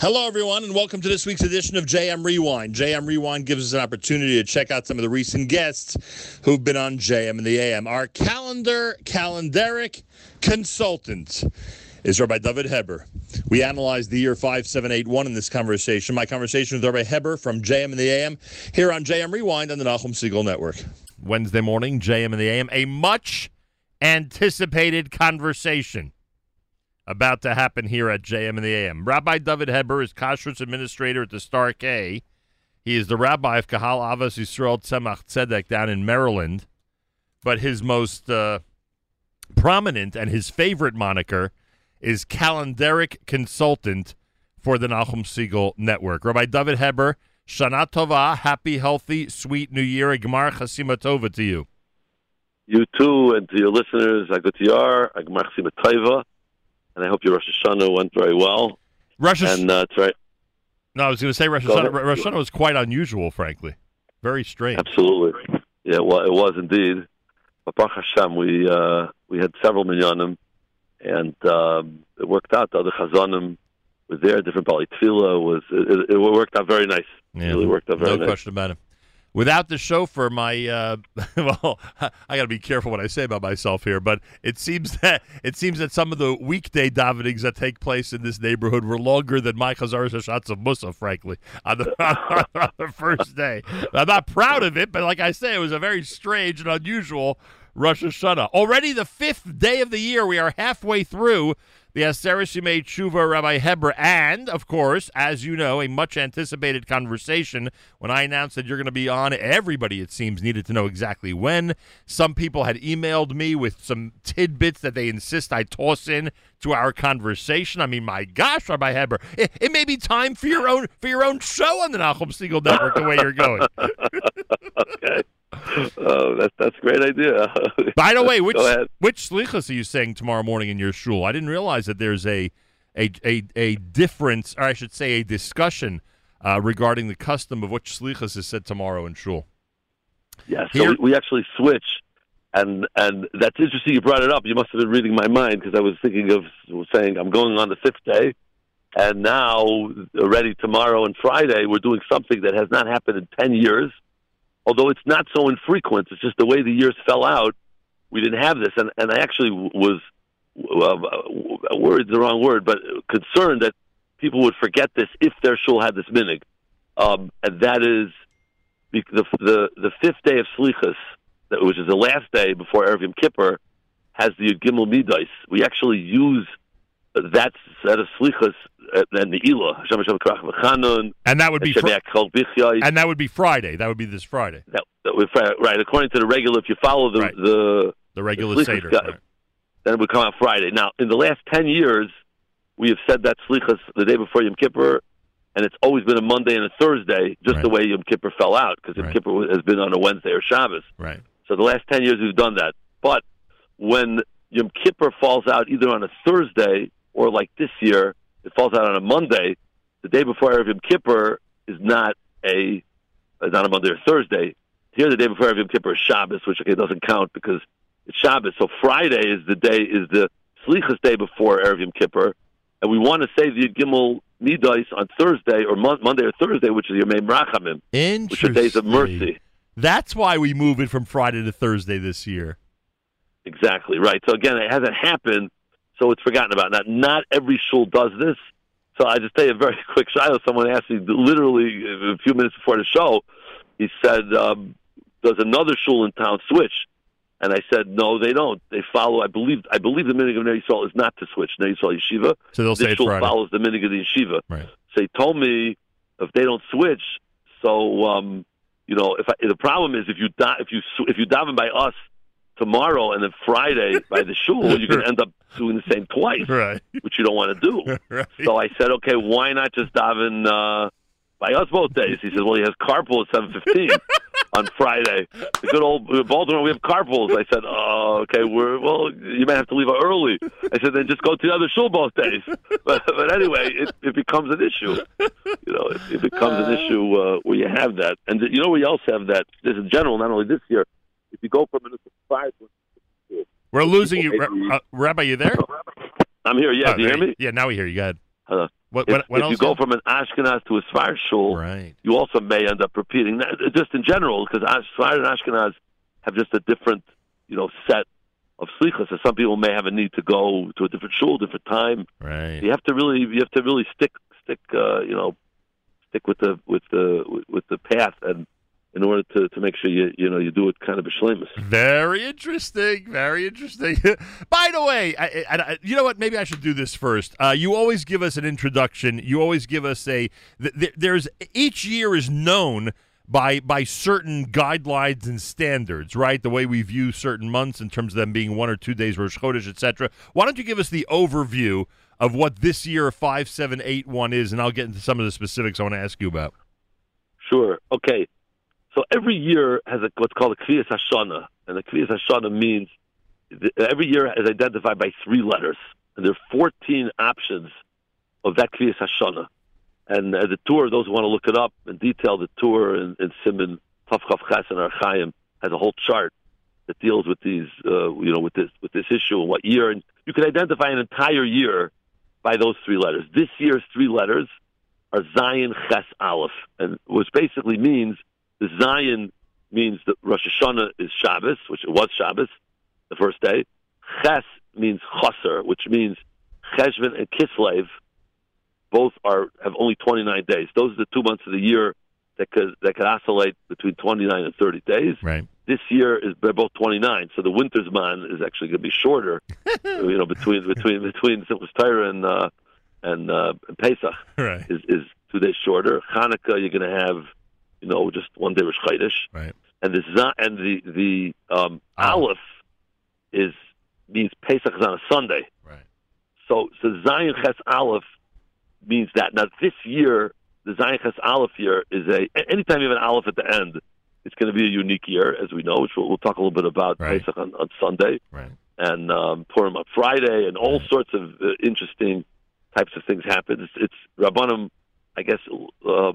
Hello, everyone, and welcome to this week's edition of JM Rewind. JM Rewind gives us an opportunity to check out some of the recent guests who've been on JM and the AM. Our calendar, calendaric consultant is Rabbi David Heber. We analyzed the year 5781 in this conversation. My conversation with Rabbi Heber from JM and the AM here on JM Rewind on the Nachum Segal Network. Wednesday morning, JM and the AM, a much anticipated conversation about to happen here at JM and the AM. Rabbi David Heber is Kashrus Administrator at the Star K. He is the rabbi of Kahal Avos Yisrael Tzemach Tzedek down in Maryland. But his most uh, prominent and his favorite moniker is calendaric consultant for the Nachum Segal Network. Rabbi David Heber, Shana Tova, happy, healthy, sweet New Year, Gmar Chasima Tova to you. You too, and to your listeners, Agutiyar, Agmar Chasima and I hope your Rosh Hashanah went very well. Rosh Hashanah. And uh, that's right. No, I was going to say Rosh Hashanah. Rosh Hashanah was quite unusual, frankly. Very strange. Absolutely. Yeah, well, it was indeed. But Baruch Hashem, we uh, we had several minyanim, and um, it worked out. The other chazanim were there. Different Bali Tefillah was. It, it, worked out very nice. Yeah, it really worked out very no nice. No question about it without the chauffeur, my uh, well, I got to be careful what I say about myself here, but it seems that it seems that some of the weekday davenings that take place in this neighborhood were longer than my Chazaras shots of Musa, frankly, on the, on the first day. I'm not proud of it, but like I say, it was a very strange and unusual Rosh Hashanah. Already the fifth day of the year, we are halfway through the Aseret Yemei Tshuva Rabbi Heber, and, of course, as you know, a much anticipated conversation. When I announced that you're going to be on, everybody, it seems, needed to know exactly when. Some people had emailed me with some tidbits that they insist I toss in to our conversation. I mean, my gosh, Rabbi Heber, it, it may be time for your own for your own show on the Nachum Segal Network the way you're going. okay. Oh, that's that's a great idea. By the way, which which slichas are you saying tomorrow morning in your shul? I didn't realize that there's a a a, a difference, or I should say, a discussion uh, regarding the custom of which slichas is said tomorrow in shul. Yeah, so Here, we, we actually switch, and and that's interesting. You brought it up. You must have been reading my mind because I was thinking of saying I'm going on the fifth day, and now already tomorrow and Friday we're doing something that has not happened in ten years although it's not so infrequent. It's just the way the years fell out. We didn't have this, and and I actually was uh, worried the wrong word, but concerned that people would forget this if their shul had this minig, um, and that is the the the fifth day of Slichas, which is the last day before Erev Yom Kippur, has the Gimel Midas. We actually use that set of Slichas uh, and the Ila, and that would be fr- and that would be Friday. That would be this Friday. That, that would, right, according to the regular, if you follow the right. the the regular the Seder, right. then it would come out Friday. Now, in the last ten years, we have said that Slichas the day before Yom Kippur, and it's always been a Monday and a Thursday, just right. the way Yom Kippur fell out, because Yom Kippur has been on a Wednesday or Shabbos. Right. So the last ten years we've done that, but when Yom Kippur falls out either on a Thursday or like this year, it falls out on a Monday, the day before Erev Yom Kippur is not a is not a Monday or Thursday. Here, the day before Erev Yom Kippur is Shabbos, which okay doesn't count because it's Shabbos. So Friday is the day is the Slichas day before Erev Yom Kippur, and we want to say the Gimel Midas on Thursday or Mon- Monday or Thursday, which is your Yom Rachamim, which are days of mercy. That's why we move it from Friday to Thursday this year. Exactly right. So again, it hasn't happened so it's forgotten about. Now, not every shul does this. So I just tell you a very quick shiloh. Someone asked me literally a few minutes before the show. He said, um, "Does another shul in town switch?" And I said, "No, they don't. They follow. I believe. I believe the minig of Ner Yisrael is not to switch. Ner Yisrael Yeshiva. So they'll this say shul Friday. follows the minig of the Yeshiva. Right. So he told me if they don't switch, so um, you know, if I, the problem is if you if you if you daven by us tomorrow and then Friday by the shul, you can end up doing the same twice, right. which you don't want to do. right. So I said, okay, why not just daven uh, by us both days? He says, well, he has carpool at seven fifteen on Friday. The good old Baltimore, we have carpools. I said, oh, okay, we're well, you may have to leave early. I said, then just go to the other shul both days. But, but anyway, it, it becomes an issue. You know, it, it becomes an issue uh, where you have that, and you know we else have that. This in general, not only this year if you go from municipal five, we're losing you, uh, Rabbi. You there? I'm here. Yeah, oh, do you hear me? Yeah, now we hear you. Go ahead. Uh, What, if, what, what if else? you go from an Ashkenaz to a Sfar shul, right. you also may end up repeating that just in general because Sfar and Ashkenaz have just a different, you know, set of slichas. So some people may have a need to go to a different shul, different time. Right. You have to really, you have to really stick, stick, uh, you know, stick with the with the with the path and in order to, to make sure you you know you do it kind of b'shlemus. Very interesting. Very interesting. By the way, I, I, I, you know what? Maybe I should do this first. Uh, you always give us an introduction. You always give us a. Th- th- there's each year is known by by certain guidelines and standards, right? The way we view certain months in terms of them being one or two days Rosh Chodesh, etc. Why don't you give us the overview of what this year five seven eight one is, and I'll get into some of the specifics I want to ask you about. Sure. Okay. So every year has a, what's called a Kviyas Hashana, and the Kviyas Hashana means every year is identified by three letters, and there are 14 options of that Kviyas Hashana. And uh, the tour, those who want to look it up in detail, the tour in, in Simon Tafkaf Ches and Orach Chaim has a whole chart that deals with these, uh, you know, with this with this issue and what year, and you can identify an entire year by those three letters. This year's three letters are Zayin Ches Aleph, and which basically means the Zayin means that Rosh Hashanah is Shabbos, which it was Shabbos, the first day. Ches means Chaser, which means Cheshvan and Kislev. Both are have only 29 days. Those are the two months of the year that could that could oscillate between 29 and 30 days. Right. This year is they're both 29, so the winter's man is actually going to be shorter. you know, between between between Simchas Torah and uh, and, uh, and Pesach Right. is is two days shorter. Hanukkah, you're going to have you know, just one day Rosh Chodesh. Right. And the Z- and the the um, Oh. Aleph is means Pesach is on a Sunday. Right. So so Zayin Ches Aleph means that. Now this year, the Zayin Ches Aleph year is a anytime you have an Aleph at the end, it's going to be a unique year, as we know, which we'll, we'll talk a little bit about Right. Pesach on, on Sunday Right. and um, Purim on Friday, and all Right. sorts of uh, interesting types of things happen. It's, it's Rabbanim, I guess, uh,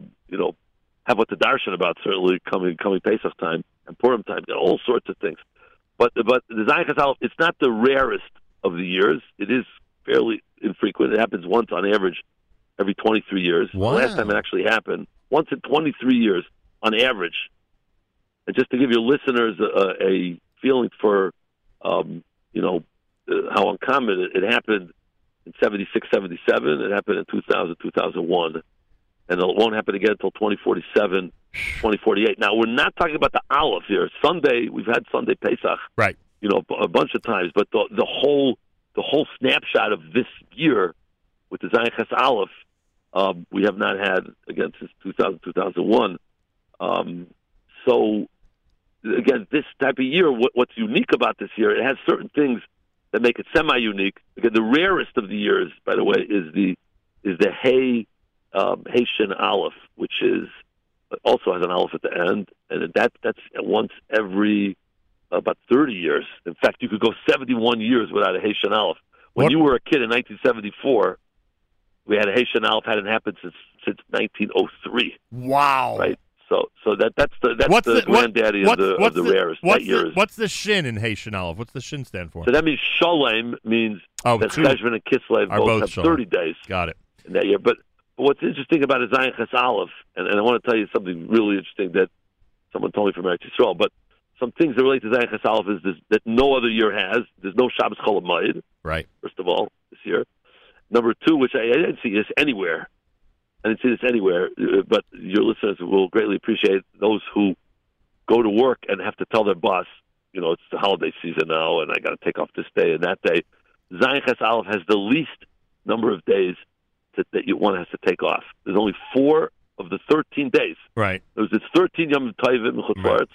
have what the darshan about certainly coming coming Pesach time and Purim time, all sorts of things. But but the Zayin Chazal, it's not the rarest of the years. It is fairly infrequent. It happens once on average every 23 years. Wow. The last time it actually happened, once in 23 years on average. And just to give your listeners a, a feeling for, um, you know, uh, how uncommon it, it happened in 76, 77. It happened in 2000, 2001. And it won't happen again until 2047, 2048. Now, we're not talking about the Aleph here. Sunday, we've had Sunday Pesach, Right. you know, a bunch of times, but the, the whole the whole snapshot of this year with the Zayin Ches Aleph, um, we have not had again since 2000, 2001. Um, so, again, this type of year, what, what's unique about this year, it has certain things that make it semi-unique. Again, the rarest of the years, by the way, is the is the Hay um, Hay Shin Aleph, which is also has an Aleph at the end, and that that's once every about 30 years. In fact, you could go 71 years without a Hay Shin Aleph. When What- you were a kid in 1974, we had a Hay Shin Aleph hadn't happened since since 1903, Wow. right? So so that that's the that's What's the, the, granddaddy what's, of the of the, rarest. What's that year the, is- what's the shin in Hay Shin Aleph? What's the shin stand for? so that means Sholem means Oh, that. Cheshvan and Kislev both, both have Sholem. 30 days Got it. in that year. But what's interesting about a Zayin Aleph, and, and I want to tell you something really interesting that someone told me from Eretz Yisrael, but some things that relate to Zayin Ches is this, that no other year has. There's no Shabbos Chol Hamoed, Right. first of all, this year. Number two, which I, I didn't see this anywhere. I didn't see this anywhere, uh, but your listeners will greatly appreciate those who go to work and have to tell their boss, you know, it's the holiday season now, and I got to take off this day and that day. Zayin Ches Aleph has the least number of days that, that you one has to take off. There's only four of the 13 days. Right. There's it's 13 Yom Tovim in Right.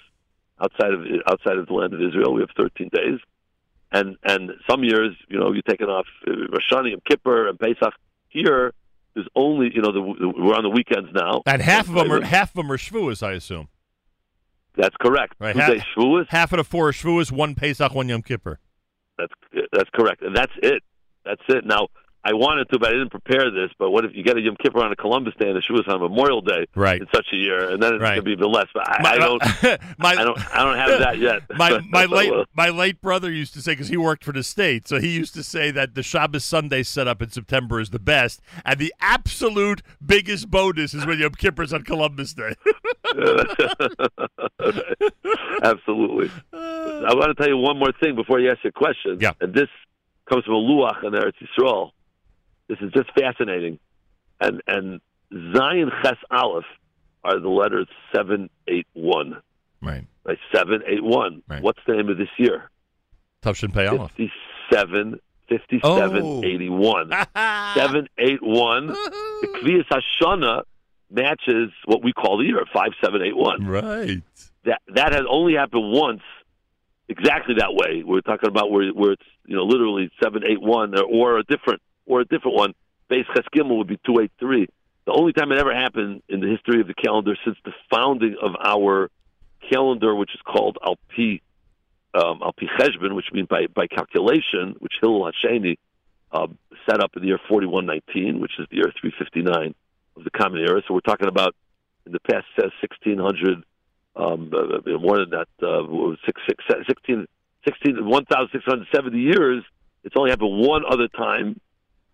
Outside of outside of the land of Israel. We have 13 days, and and some years, you know, you're taking off uh, Rosh Hashanah, Yom Kippur, and Pesach. Here, there's only you know the, the, we're on the weekends now, And half of them are half of them are Shavuos, I assume. That's correct. Right. Two Ha- Shavuos. Half of the four are Shavuos, one Pesach, one Yom Kippur. That's that's correct, and that's it. That's it. Now, I wanted to, but I didn't prepare this. But what if you get a Yom Kippur on a Columbus Day and a Shavuos on Memorial Day right. in such a year, and then it's right. going to be even less. But I, my, I don't, my, I don't, I don't have that yet. My my late uh, my late brother used to say because he worked for the state, so he used to say that the Shabbos Sunday setup in September is the best, and the absolute biggest bonus is when Yom Kippur's on Columbus Day. Absolutely. I want to tell you one more thing before you ask your question. Yeah. And this comes from a luach in Eretz Yisrael. This is just fascinating. And and Zayin Ches Aleph are the letters seven eight one. Right. Right. Seven eight one. Right. What's the name of this year? Tavshin Pei Aleph. 57, 57 oh. 81. 781. the Kviyas Hashana matches what we call the year, 5781. Right. That that has only happened once exactly that way. We're talking about where where it's you know literally seven eight one or, or a different or a different one. Base Cheskimel would be two eight three. The only time it ever happened in the history of the calendar since the founding of our calendar, which is called Alpi um, Alpi Cheshbon, which means by by calculation, which Hillel Hasheni uh, set up in the year forty one nineteen, which is the year three fifty nine of the Common Era. So we're talking about in the past sixteen hundred um, uh, more than that, uh, six, six, 16, 16, 1,670 years. It's only happened one other time.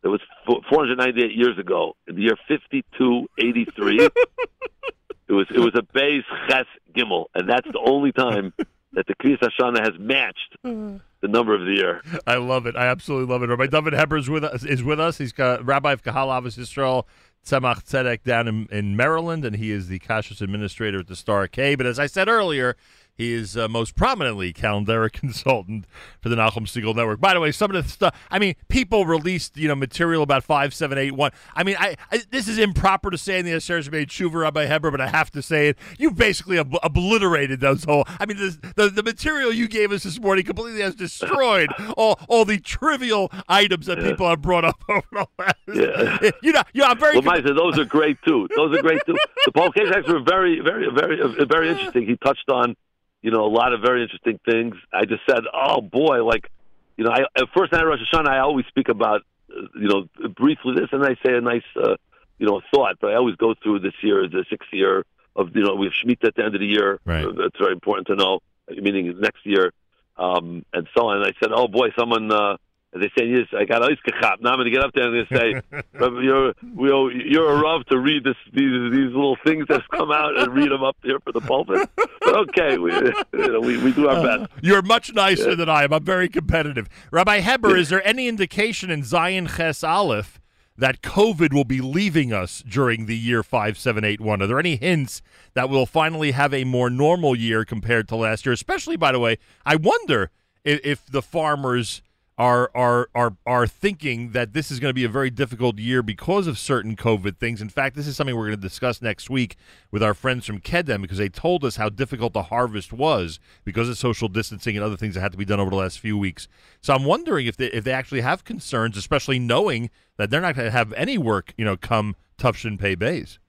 It was 498 years ago, in the year 5283. it was it was a base ches gimel, and that's the only time that the Kviyas Hashana has matched mm-hmm. the number of the year. I love it. I absolutely love it. Rabbi David Heber is with us. Is with us. He's got Rabbi of Kahal Avos Yisrael Tzemach Tzedek down in, in Maryland, and he is the Kashrus administrator at the Star K. But as I said earlier, he is uh, most prominently calendaric consultant for the Nachum Segal Network. By the way, some of the stuff, I mean, people released, you know, material about 5781. I mean, I, I this is improper to say in the Asher's made Shuva Rabbi Heber, but I have to say it. You basically ob- obliterated those whole, I mean, the, the, the, material you gave us this morning completely has destroyed all, all the trivial items that yeah. people have brought up over the last. Yeah. You know, yeah, I'm very. Well, Mike, those are great too. Those are great too. The Paul Case were very, very, very, very interesting. He touched on you know, a lot of very interesting things. I just said, oh boy, like, you know, I, at first night of Rosh Hashanah, I always speak about, uh, you know, briefly this, and I say a nice, uh, you know, thought. But I always go through this year, the sixth year of, you know, we have Shemitah at the end of the year. Right. Uh, that's very important to know. Meaning next year, um, and so on. And I said, oh boy, someone. Uh, and they say, yes, I got ice kachap. Now I'm going to get up there and say, you're, you're, you're a rub to read this, these, these little things that come out and read them up here for the pulpit. But okay, we, you know, we, we do our best. Uh, you're much nicer yeah. than I am. I'm very competitive. Rabbi Heber, is there any indication in Zayin Ches Aleph that COVID will be leaving us during the year 5781? Are there any hints that we'll finally have a more normal year compared to last year? Especially, by the way, I wonder if, if the farmers are are are are thinking that this is going to be a very difficult year because of certain COVID things. In fact, this is something we're going to discuss next week with our friends from Kedem because they told us how difficult the harvest was because of social distancing and other things that had to be done over the last few weeks. So I'm wondering if they if they actually have concerns, especially knowing that they're not going to have any work, you know, come Tufshin Pei Bays.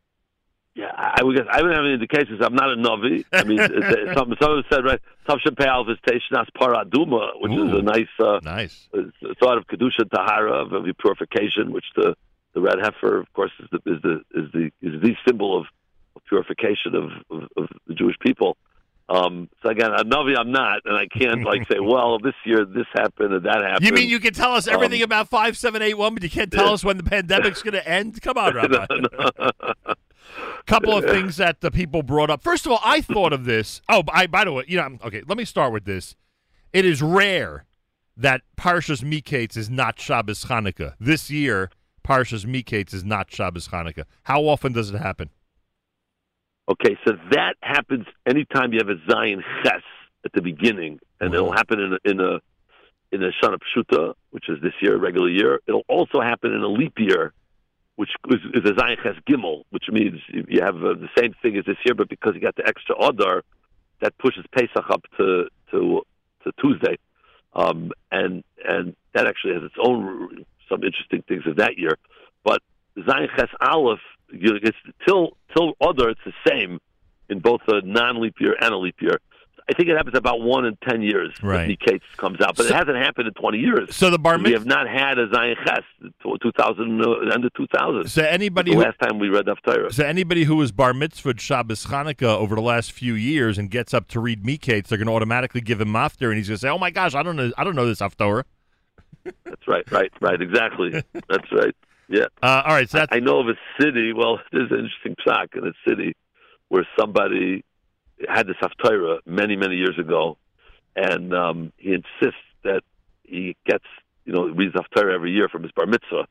Yeah, I would guess I don't have any indications. I'm not a novi. I mean, some someone said right. Tavshin Pe'al is Teishnas Paraduma, which Ooh, is a nice, uh, nice thought of kedusha tahara of, of purification, which the the red heifer, of course, is the is the is the is the symbol of, of purification of, of, of the Jewish people. Um, so again, a novi I'm not, and I can't like say, well, this year this happened and that happened. You mean you can tell us everything um, about five seven eight one, but you can't tell yeah. us when the pandemic's going to end? Come on, Rabbi. no, no couple of things that the people brought up. First of all, I thought of this. Oh, I, by the way, you know, okay, let me start with this. It is rare that Parshas Miketz is not Shabbos Chanukah. This year, Parshas Miketz is not Shabbos Chanukah. How often does it happen? Okay, so that happens anytime you have a Zayin Ches at the beginning, and it'll happen in a, in a in a Shana Pshuta, which is this year, a regular year. It'll also happen in a leap year, which is, a Zayin Ches Gimel, which means you have uh, the same thing as this year, but because you got the extra Adar, that pushes Pesach up to to to Tuesday, um, and and that actually has its own some interesting things of that year. But Zayin Ches Aleph, you, it's till till Adar, it's the same in both a non leap year and a leap year. I think it happens about one in ten years. Right. Miketz comes out, but So- it hasn't happened in twenty years. So the bar we have not had a Zayin Ches two thousand uh, end two thousand. So anybody The who, last time we read Haftarah. so anybody who was bar mitzvah Shabbos Chanukah over the last few years and gets up to read Miketz, they're going to automatically give him maftir, and he's going to say, "Oh my gosh, I don't know, I don't know this Haftarah." That's right, right, right. Exactly. That's right. Yeah. Uh, all right, so that's I know of a city. Well, there's an interesting psak in a city where somebody had this haftarah many, many years ago, and um, he insists that he gets, you know, reads haftarah every year from his bar mitzvah.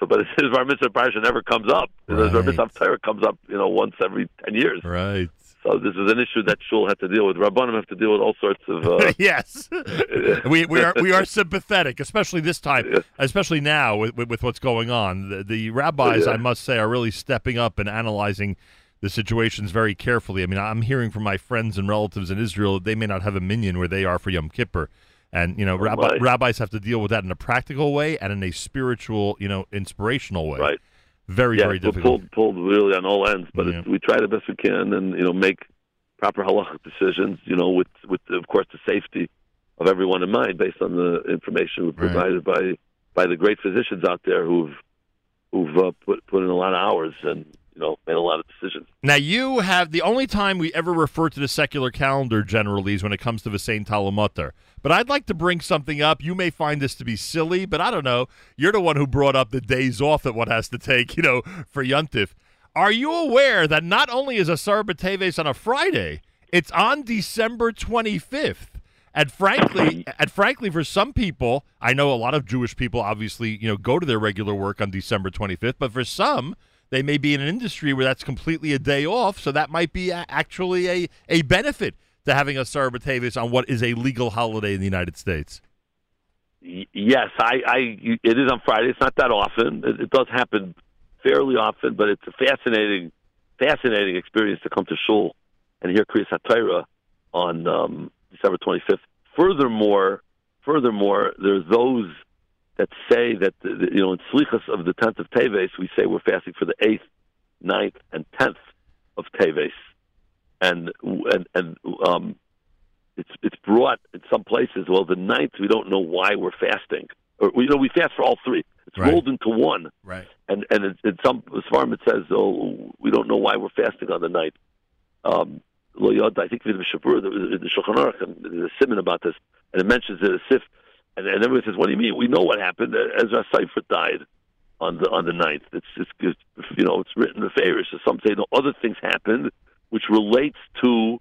So, but his bar mitzvah parsha never comes up. His bar mitzvah haftarah comes up, you know, once every ten years. right. So this is an issue that shul had to deal with. Rabbanim have to deal with all sorts of. Uh, yes, we we are we are sympathetic, especially this time, Yeah. especially now with, with with what's going on. The, the rabbis, Yeah. I must say, are really stepping up and analyzing the situations very carefully. I mean, I'm hearing from my friends and relatives in Israel that they may not have a minyan where they are for Yom Kippur. And you know, rabbi, Right. rabbis have to deal with that in a practical way and in a spiritual, you know, inspirational way. right. Very, yeah, very we're difficult. pulled, pulled really on all ends, but Yeah. we try the best we can, and you know, make proper halachic decisions. You know, with with of course the safety of everyone in mind, based on the information Right. provided by by the great physicians out there who've who've uh, put put in a lot of hours and you know made a lot of decisions. Now you have the only time we ever refer to the secular calendar generally is when it comes to the Saint Talamutter. But I'd like to bring something up. You may find this to be silly, but I don't know. You're the one who brought up the days off that one has to take, you know, for Yuntif. Are you aware that not only is Asar B'Teves on a Friday, it's on December 25th? And frankly, and frankly, for some people, I know a lot of Jewish people obviously, you know, go to their regular work on December 25th. But for some, they may be in an industry where that's completely a day off, so that might be a, actually a, a benefit to having a Sarah on what is a legal holiday in the United States. Yes, I, I it is on Friday. It's not that often. It, it does happen fairly often, but it's a fascinating, fascinating experience to come to shul and hear Kriyas HaTorah on um, December 25th. Furthermore, furthermore, there's those that say that the, the- you know in Slichas of the 10th of Teves we say we're fasting for the 8th, 9th, and 10th of Teves, and and and um, it's it's brought in some places. Well, the ninth, we don't know why we're fasting, or you know, we fast for all three. It's Right. rolled into one, Right. and and in, in some Svarim it says, oh, we don't know why we're fasting on the ninth. Um, I think the Shabur, the, the Shulchan Aruch, and there's a simon about this, and it mentions it as Sif, and, and everyone says, what do you mean? We know what happened. Ezra HaSofer died on the on the ninth. It's just you know it's written in the favors. So some say no other things happened, which relates to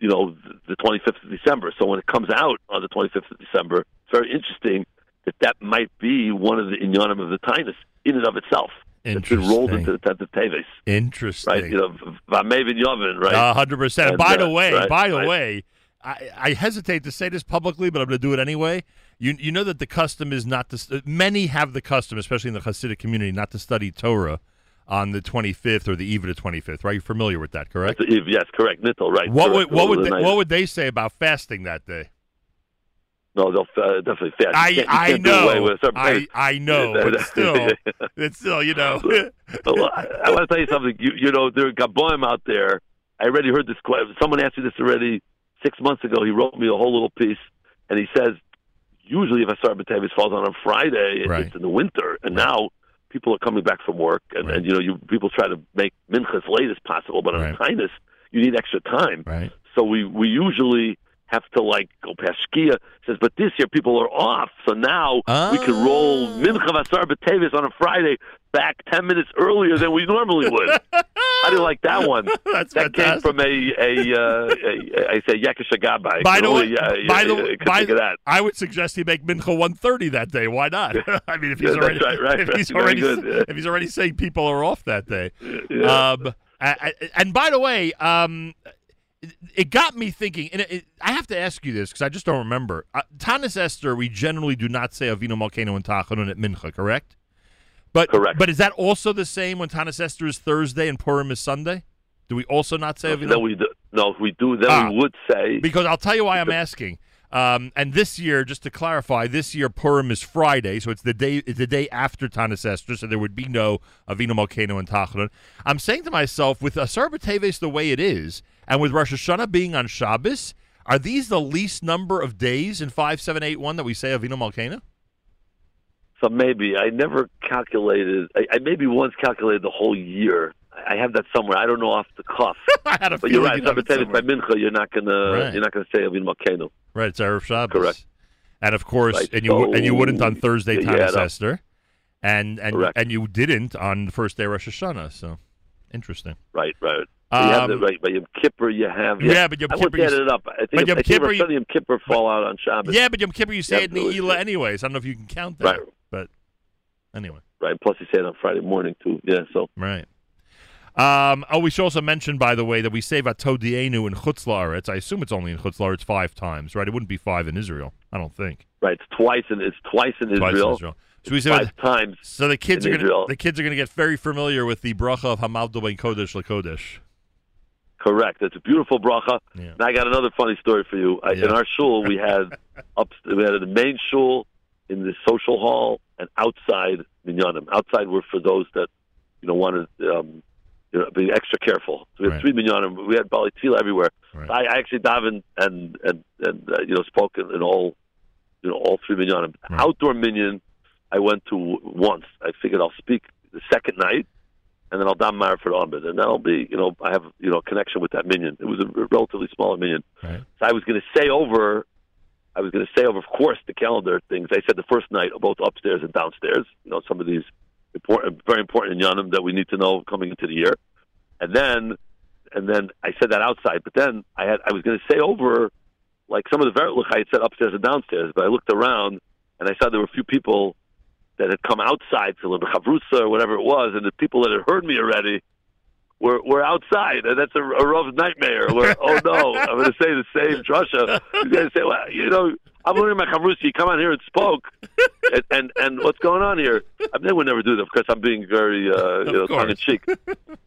you know the 25th of December. So when it comes out on the 25th of December, it's very interesting that that might be one of the inyanim of the tinus in and of itself. It's been rolled Interesting. into the 10th of Teves, Interesting. right? You know, Vamevin Yovin, right? A hundred percent. And And, by the uh, way, right, by the right. way, I, I hesitate to say this publicly, but I'm going to do it anyway. You you know that the custom is not to. Many have the custom, especially in the Hasidic community, not to study Torah on the 25th or the eve of the 25th. Right? You're familiar with that, correct? Yes, correct. Nittel, right? What correct. would what would they, what would they say about fasting that day? No, they'll uh, definitely fast. I you I can't do away know a I place. I know, but still, it's still you know. Well, I, I want to tell you something. You, you know, there are Gaboim out there. I already heard this question. Someone asked me this already six months ago. He wrote me a whole little piece, and he says, usually if I start Batavis falls on a Friday, Right. it's in the winter, and Right. now people are coming back from work, and, Right. and you know, you people try to make mincha as late as possible, but on Right. a kindness, you need extra time. right. So we we usually have to like go past Shkia. Says, but this year people are off, so now we can roll Ah. Mincha Vasar Batavis on a Friday back ten minutes earlier than we normally would. I didn't like that one? That's That came from a a, uh, a I say Yakish Agabai. By the way, by the way, I by that. I would suggest he make mincha one thirty that day. Why not? I mean, if he's Yeah, already right, right, if he's already good, yeah. if he's already saying people are off that day. Yeah. Um, I, I, and by the way, um, it, it got me thinking. And it, it, I have to ask you this because I just don't remember. Uh, Tanis Esther, we generally do not say Avinu Malkeinu and Tachanun at Mincha, correct? But Correct. But is that also the same when Tanis Esther is Thursday and Purim is Sunday? Do we also not say Avinu? then we do, no, if we do, then Ah. we would say Because I'll tell you why I'm asking. Um, and this year, just to clarify, this year Purim is Friday, so it's the day it's the day after Tanis Esther, so there would be no Avinu Malkeinu and Tachanun. I'm saying to myself, with Asar B'Teves the way it is, and with Rosh Hashanah being on Shabbos, Are these the least number of days in five, seven, eight, one that we say Avinu Malkeinu? So maybe I never calculated. I, I maybe once calculated the whole year. I have that somewhere. I don't know off the cuff. I had a but you're right. you'd have it By. Mincha, you're not gonna Right. you're not gonna say Avinu Malkeinu. Right, it's Erev Shabbos. Correct. And of course, Right, and you wou- and you wouldn't on Thursday, you Tanis. Esther, and and Correct. and you didn't on the first day Rosh Hashanah. So interesting. Right, right. So you have the Um, right. By Yom Kippur, you have yeah, but Yom I Kippur you add it up. I think, but Yom I think Kippur you- Yom Kippur fall out on Shabbos. Yeah, but Yom Kippur you say Yeah, it in but- the Ela anyways. I don't know if you can count that. Right. Anyway, Right. Plus, he said on Friday morning too. Yeah. So right. Um, oh, we should also mention, by the way, that we say Vatodienu in Chutz La'aretz. I assume it's only in Chutz La'aretz five times, right? It wouldn't be five in Israel. I don't think. right, it's twice in it's twice in Twice Israel. in Israel. So we say Five times. So the kids are gonna Israel. the kids are gonna get very familiar with the bracha of Hamaldo ben Kodesh LaKodesh. Correct. It's a beautiful bracha. Yeah. And I got another funny story for you. I, Yeah. In our shul, we had up we had the main shul in the social hall and outside minyanim. Outside were for those that you know wanted um, you know be extra careful. So we had Right. three minyanim. We had bali tefillah everywhere. Right. I, I actually davened and and and uh, you know spoke in, in all you know all three minyanim. Right. Outdoor minyan, I went to once. I figured I'll speak the second night and then I'll Mara for Ahmed, and that'll be, you know, I have, you know, a connection with that minyan. It was a relatively small minyan. So I was going to say over, I was going to say of course, the calendar things. I said the first night, both upstairs and downstairs. You know, some of these important, very important in Yanim that we need to know coming into the year, and then, and then I said that outside. But then I had, I was going to say over, like some of the Veritlich I had said upstairs and downstairs. But I looked around and I saw there were a few people that had come outside to Chavrusa or whatever it was, and the people that had heard me already were were outside, and that's a, a rough nightmare. Where oh no, I'm going to say the same drasha. You're going to say, well, you know, I'm learning my. You come on here and spoke, and, and and what's going on here? I mean, they would never do that because I'm being very uh, you know tongue in cheek.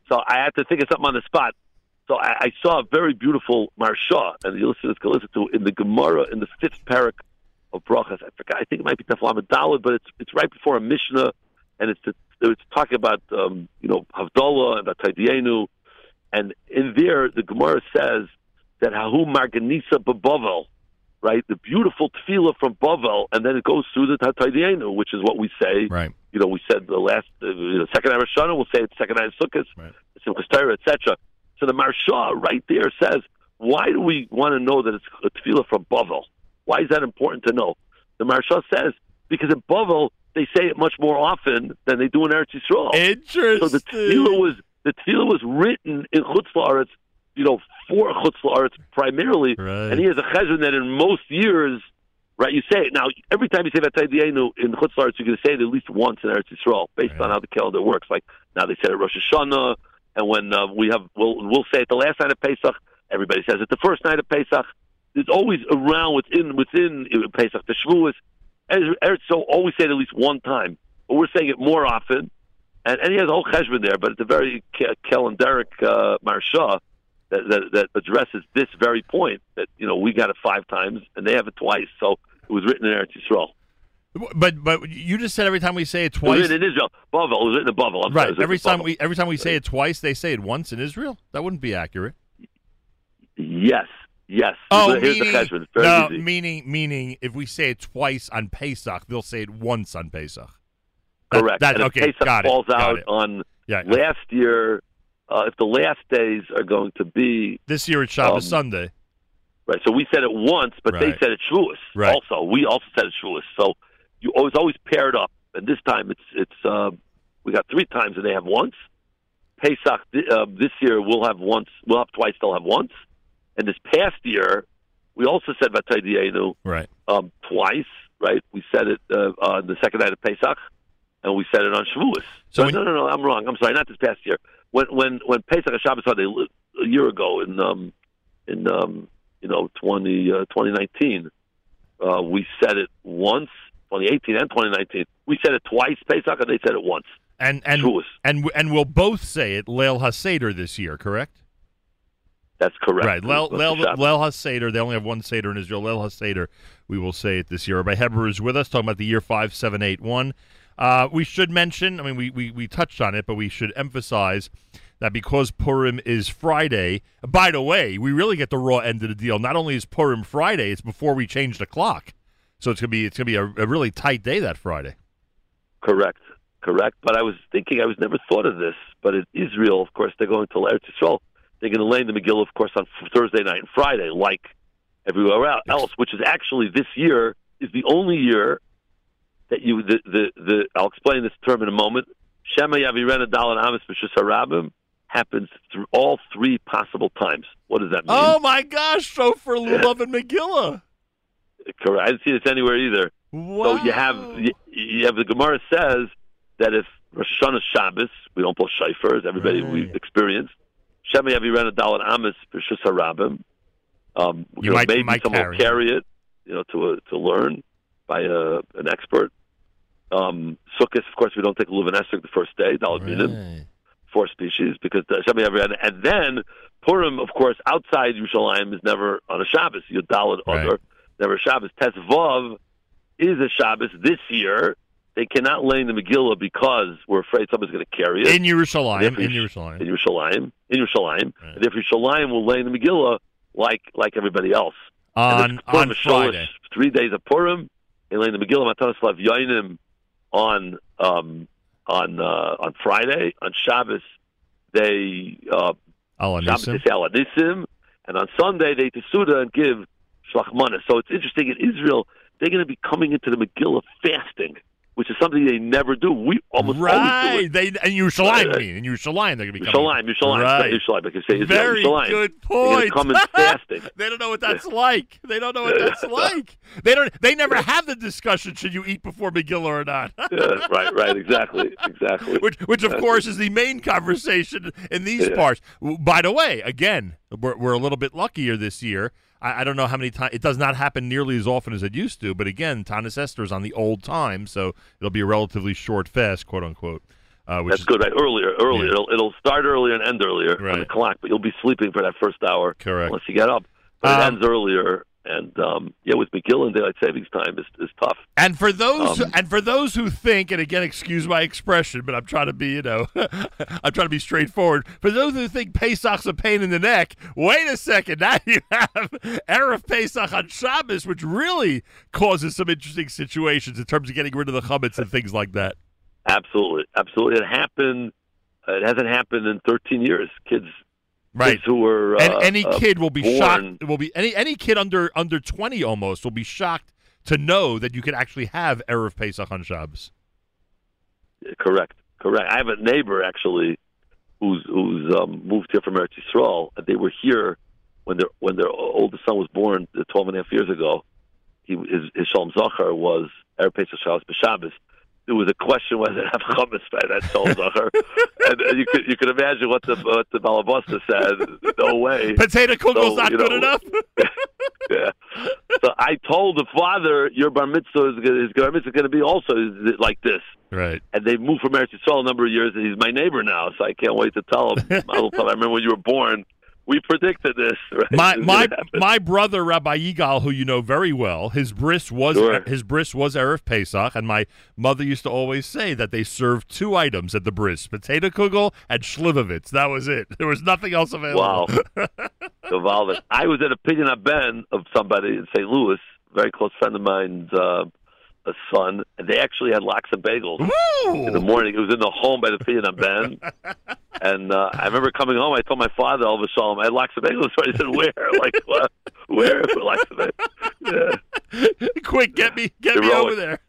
So I had to think of something on the spot. So I, I saw a very beautiful Maharsha, and the listeners can listen to in the Gemara in the fifth parak of brachas. I forgot. I think it might be Teflam Dalad, but it's it's right before a Mishnah, and it's it's talking about um, you know Havdalah and Bataydienu, and in there the Gemara says that Hahu Marganisa Babavel, right? The beautiful tefillah from Bavel, and then it goes through the Tataydienu, which is what we say. Right. You know, we said the last uh, you know, second of Shana, we'll say it's second of Sukkot, Right. Simchas Torah, etc. So the Maharsha right there says, why do we want to know that it's a tefillah from Bavel? Why is that important to know? The Maharsha says because in Bavel they say it much more often than they do in Eretz Yisrael. Interesting. So the tefillah was the tefillah was written in Chutz La'aretz, you know, for Chutz La'aretz primarily, Right. and he has a cheshbon that in most years, right? You say it now. Every time you say Vataydienu in Chutz La'aretz, you're going to say it at least once in Eretz Yisrael, based Right. on how the calendar works. Like now they said it Rosh Hashanah, and when uh, we have, we'll we'll say it the last night of Pesach. Everybody says it the first night of Pesach. There's always around within within Pesach the Shavuos. Eretz so always say it at least one time, but we're saying it more often. And, and he has a whole cheshbon there, but it's a very ca- calendaric uh, Maharsha that, that that addresses this very point that you know we got it five times and they have it twice. So it was written in Eretz Yisrael. But but you just said every time we say it It was twice. written in Israel. Bavel. It was written in Bavel. I'm Right. written Every time Bavel. we every time we say it twice, they say it once in Israel. That wouldn't be accurate. Yes. Yes. Oh, here's meaning, the cheshbon. No, easy. meaning meaning if we say it twice on Pesach, they'll say it once on Pesach. That- Correct. That, and okay, Pesach got it. falls got out it. on Yeah, last year, uh, if the last days are going to be this year it's Shabbos um, Sunday. Right. So we said it once, but they said it Shavuos. Right. Also, we also said it Shavuos. So you always always paired up, and this time it's it's uh, we got three times, and they have once. Pesach uh, this year we'll have once. We'll have twice. They'll have once. And this past year, we also said Vataydienu Right. um, twice. Right. We said it uh, on the second night of Pesach, and we said it on Shavuos. So So when- no, no, no. I'm wrong. I'm sorry. Not this past year. When when when Pesach and Shabbos Sunday a year ago in um, in um, you know 20, uh, 2019, uh, we said it once. 2018 and 2019, we said it twice. Pesach and they said it once. And and Shavuos. and and we'll both say it Leil HaSeder this year, correct? That's correct. Right. Leil, It was Leil, Shabbos. Leil HaSeder, they only have one Seder in Israel. Leil HaSeder, we will say it this year. Rabbi Heber is with us, talking about the year 5781. Uh, we should mention, I mean, we, we, we touched on it, but we should emphasize that because Purim is Friday. By the way, we really get the raw end of the deal. Not only is Purim Friday, it's before we change the clock, so it's gonna be it's gonna be a, a really tight day that Friday. Correct, correct. But I was thinking, I was never thought of this. But in Israel, of course, they're going to Eretz Yisrael. They're going to lay the Megillah, of course, on Thursday night and Friday, like everywhere else. Which is actually this year is the only year that you the the, the I'll explain this term in a moment. Shema Yavirena Dalan Amis B'Shus Harabim happens through all three possible times. What does that mean? Oh my gosh! So for Lulav and Megillah. Correct. I didn't see this anywhere either. Wow. So you have you, you have the Gemara says that if Rosh Hashanah Shabbos, we don't pull shayfers. Everybody Right. we've experienced. Shema Yavirena Dalan Amis B'Shus Harabim. Um, You you know, might- maybe might someone carry will carry it, you know, to a, to learn by a, an expert. Um, Sukkot, of course, we don't take Luv and Esrog the first day, Minim, Right. four species, because the Shem Yavirena. And then Purim, of course, outside Yerushalayim is never on a Shabbos. You Dalad Right. Other, never a Shabbos. Tezvav is a Shabbos this year. They cannot lay the Megillah because we're afraid somebody's going to carry it In Yerushalayim, in Yerushalayim. in Yerushalayim. In Yerushalayim, Right. and if Yerushalayim will lay the Megillah like like everybody else. on And it's Purim on Friday. three days of Purim. They lay the Megillah Matanas Lav Yoinim on um, on uh, on Friday. On Shabbos, they uh, Shabbos they Anisim. say Al and on Sunday they Tesuda and give Shlachmanis. So it's interesting in Israel they're going to be coming into the Megillah fasting, which is something they never do. We almost always do it. They and Yerushalayim. Uh, right, I right. mean, in Yerushalayim they're going to be coming. Yerushalayim, Yerushalayim, Right. Yerushalayim. I can say Very Yerushalayim. good point. to come in fasting. they don't know what that's like. They don't know what that's like. They don't. They never have the discussion: should you eat before Megillah or not? Yeah, right, right, exactly, exactly. which, which of course, is the main conversation in these Yeah. parts. By the way, again, we're, we're a little bit luckier this year. I, I don't know how many times it does not happen nearly as often as it used to. But again, Tanis Esther is on the old time, so it'll be a relatively short fast, quote unquote. Uh, which That's is good, right? Earlier, earlier. Yeah. It'll, it'll start earlier and end earlier Right. on the clock, but you'll be sleeping for that first hour correct. unless you get up. But it Um, ends earlier, and um, yeah, with McGill and daylight savings time is is tough. And for those Um, and for those who think, and again, excuse my expression, but I'm trying to be, you know, I'm trying to be straightforward. For those who think Pesach's a pain in the neck, wait a second. Now you have Erev Pesach on Shabbos, which really causes some interesting situations in terms of getting rid of the chametz and things like that. Absolutely, absolutely. It happened. It hasn't happened in 13 years. Kids, Right. who were And uh, any uh, kid will be born- shocked. Will be any any kid under under 20 almost will be shocked to know that you could actually have Erev Pesach on Shabbos. Correct, correct. I have a neighbor actually who's who's um, moved here from Eretz Yisrael. and They were here when their when their oldest son was born uh, 12 and a half years ago. He his, his Shalom Zachar was Erev Pesach Shabbos B'Shabbos. There was a question whether to have chametz by that Shalom Zachar, and uh, you could you could imagine what the what the Balabusta said. No way. Potato kugel's So, not you good know, enough. Yeah. So I told the father, your bar mitzvah is gonna- his bar mitzvah is going to be also like this right. and they moved from Eretz Yisrael a number of years, and he's my neighbor now, so I can't wait to tell him. Mazel tov. I remember when you were born, we predicted this. Right? My This my my brother Rabbi Yigal, who you know very well, his bris was Sure. his bris was erev Pesach, and my mother used to always say that they served two items at the bris: potato kugel and schlivovitz. That was it. There was nothing else available. Wow. I was at a Pinion Ben of somebody in St. Louis, very close friend of mine's uh, a son, and they actually had lox and bagels in the morning. It was in the home by the Pinion Ben. And uh, I remember coming home. I told my father, all of a sudden, I had lox and bagels. So he said, "Where? Like what? Where for lox and bagels?" Yeah. Quick, get me get me over there.